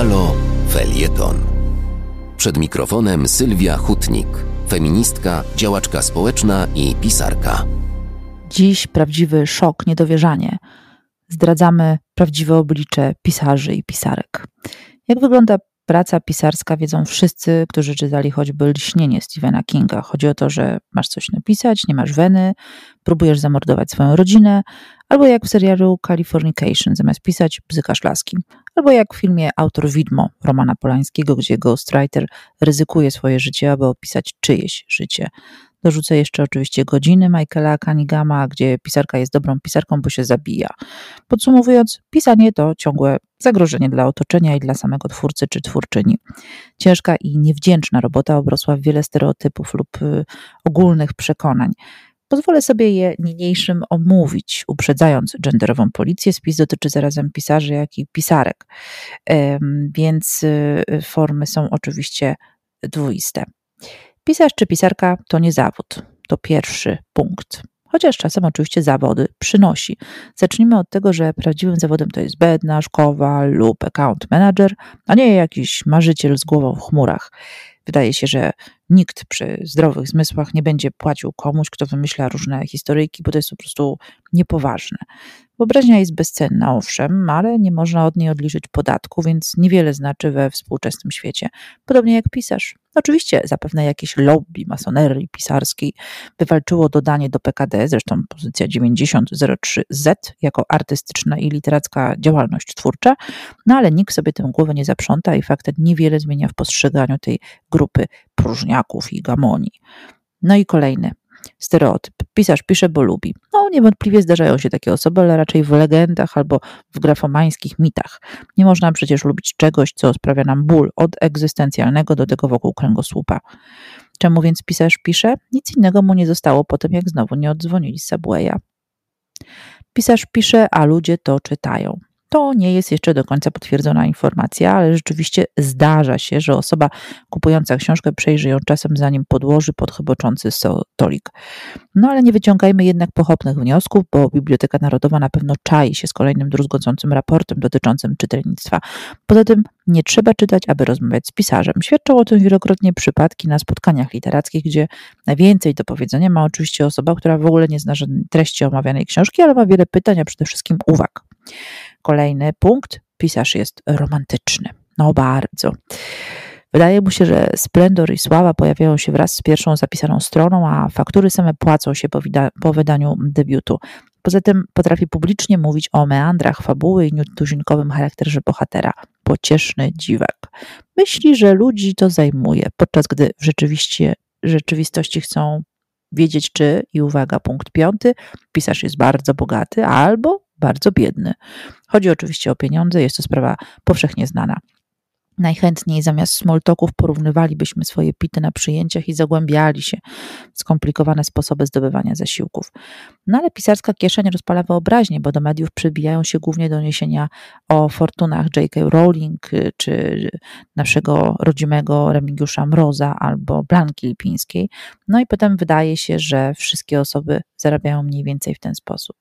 Halo Felieton. Przed mikrofonem Sylwia Hutnik, feministka, działaczka społeczna i pisarka. Dziś prawdziwy szok, niedowierzanie. Zdradzamy prawdziwe oblicze pisarzy i pisarek. Jak wygląda praca pisarska, wiedzą wszyscy, którzy czytali choćby Lśnienie Stephena Kinga. Chodzi o to, że masz coś napisać, nie masz weny, próbujesz zamordować swoją rodzinę, albo jak w serialu Californication, zamiast pisać, bzykasz laski. Albo jak w filmie Autor Widmo Romana Polańskiego, gdzie ghostwriter ryzykuje swoje życie, aby opisać czyjeś życie. Dorzucę jeszcze oczywiście godziny Michaela Kanigama, gdzie pisarka jest dobrą pisarką, bo się zabija. Podsumowując, pisanie to ciągłe zagrożenie dla otoczenia i dla samego twórcy czy twórczyni. Ciężka i niewdzięczna robota obrosła w wiele stereotypów lub y, ogólnych przekonań. Pozwolę sobie je niniejszym omówić, uprzedzając genderową policję. Spis dotyczy zarazem pisarzy, jak i pisarek, więc y, formy są oczywiście dwuiste. Pisarz czy pisarka to nie zawód, to pierwszy punkt. Chociaż czasem oczywiście zawody przynosi. Zacznijmy od tego, że prawdziwym zawodem to jest bednarz, kowal lub account manager, a nie jakiś marzyciel z głową w chmurach. Wydaje się, że nikt przy zdrowych zmysłach nie będzie płacił komuś, kto wymyśla różne historyjki, bo to jest po prostu niepoważne. Wyobraźnia jest bezcenna, owszem, ale nie można od niej odliczyć podatku, więc niewiele znaczy we współczesnym świecie. Podobnie jak pisarz. Oczywiście zapewne jakieś lobby masonerii pisarskiej wywalczyło dodanie do PKD, zresztą pozycja 9003Z jako artystyczna i literacka działalność twórcza, no ale nikt sobie tym głowę nie zaprząta i fakt ten niewiele zmienia w postrzeganiu tej grupy próżniaków i gamonii. No i kolejny stereotyp. Pisarz pisze, bo lubi. No, niewątpliwie zdarzają się takie osoby, ale raczej w legendach albo w grafomańskich mitach. Nie można przecież lubić czegoś, co sprawia nam ból, od egzystencjalnego do tego wokół kręgosłupa. Czemu więc pisarz pisze? Nic innego mu nie zostało po tym, jak znowu nie oddzwonili Subwaya. Pisarz pisze, a ludzie to czytają. To nie jest jeszcze do końca potwierdzona informacja, ale rzeczywiście zdarza się, że osoba kupująca książkę przejrzy ją czasem zanim podłoży pod chyboczący stolik. No ale nie wyciągajmy jednak pochopnych wniosków, bo Biblioteka Narodowa na pewno czai się z kolejnym druzgocącym raportem dotyczącym czytelnictwa. Poza tym nie trzeba czytać, aby rozmawiać z pisarzem. Świadczą o tym wielokrotnie przypadki na spotkaniach literackich, gdzie najwięcej do powiedzenia ma oczywiście osoba, która w ogóle nie zna treści omawianej książki, ale ma wiele pytań, a przede wszystkim uwag. Kolejny punkt. Pisarz jest romantyczny. No bardzo. Wydaje mu się, że splendor i sława pojawiają się wraz z pierwszą zapisaną stroną, a faktury same płacą się po, po wydaniu debiutu. Poza tym potrafi publicznie mówić o meandrach fabuły i nietuzinkowym charakterze bohatera. Pocieszny dziwak. Myśli, że ludzi to zajmuje, podczas gdy w rzeczywiście, rzeczywistości chcą wiedzieć, czy, i uwaga, punkt piąty, pisarz jest bardzo bogaty albo bardzo biedny. Chodzi oczywiście o pieniądze, jest to sprawa powszechnie znana. Najchętniej zamiast smoltoków porównywalibyśmy swoje pity na przyjęciach i zagłębiali się w skomplikowane sposoby zdobywania zasiłków. No ale pisarska kieszeń rozpala wyobraźnię, bo do mediów przybijają się głównie doniesienia o fortunach J.K. Rowling czy naszego rodzimego Remigiusza Mroza albo Blanki Lipińskiej. No i potem wydaje się, że wszystkie osoby zarabiają mniej więcej w ten sposób.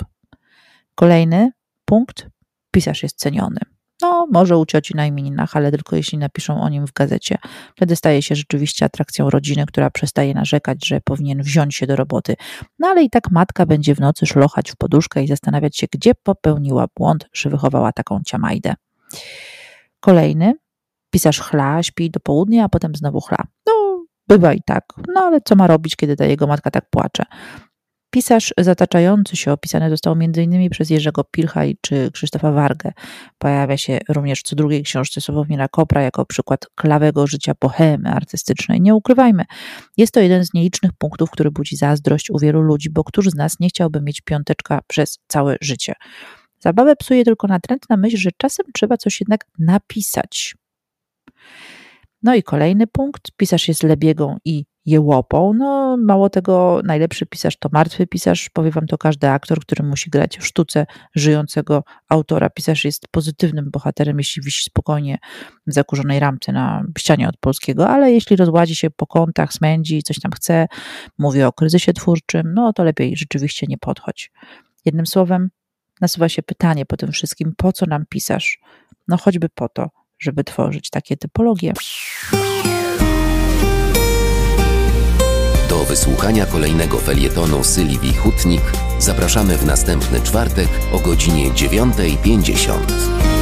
Kolejny punkt. Pisarz jest ceniony. No, może u cioci na imieninach, ale tylko jeśli napiszą o nim w gazecie. Wtedy staje się rzeczywiście atrakcją rodziny, która przestaje narzekać, że powinien wziąć się do roboty. No ale i tak matka będzie w nocy szlochać w poduszkę i zastanawiać się, gdzie popełniła błąd, że wychowała taką ciamajdę. Kolejny. Pisarz chla, śpi do południa, a potem znowu chla. No, bywa i tak. No ale co ma robić, kiedy ta jego matka tak płacze? Pisarz zataczający się opisany został m.in. przez Jerzego Pilcha czy Krzysztofa Wargę. Pojawia się również co drugiej książce Sławomira Kopra jako przykład klawego życia bohemy artystycznej. Nie ukrywajmy, jest to jeden z nielicznych punktów, który budzi zazdrość u wielu ludzi, bo któż z nas nie chciałby mieć piąteczka przez całe życie? Zabawę psuje tylko natrętna myśl, że czasem trzeba coś jednak napisać. No i kolejny punkt. Pisarz jest lebiegą i jełopą. No, mało tego, najlepszy pisarz to martwy pisarz. Powie wam to każdy aktor, który musi grać w sztuce żyjącego autora. Pisarz jest pozytywnym bohaterem, jeśli wisi spokojnie w zakurzonej ramce na ścianie od polskiego, ale jeśli rozładzi się po kątach, smędzi, coś tam chce, mówi o kryzysie twórczym, no to lepiej rzeczywiście nie podchodź. Jednym słowem, nasuwa się pytanie po tym wszystkim, po co nam pisarz? No choćby po to, żeby tworzyć takie typologie. Wysłuchania kolejnego felietonu Sylwii Hutnik zapraszamy w następny czwartek o godzinie 9.50.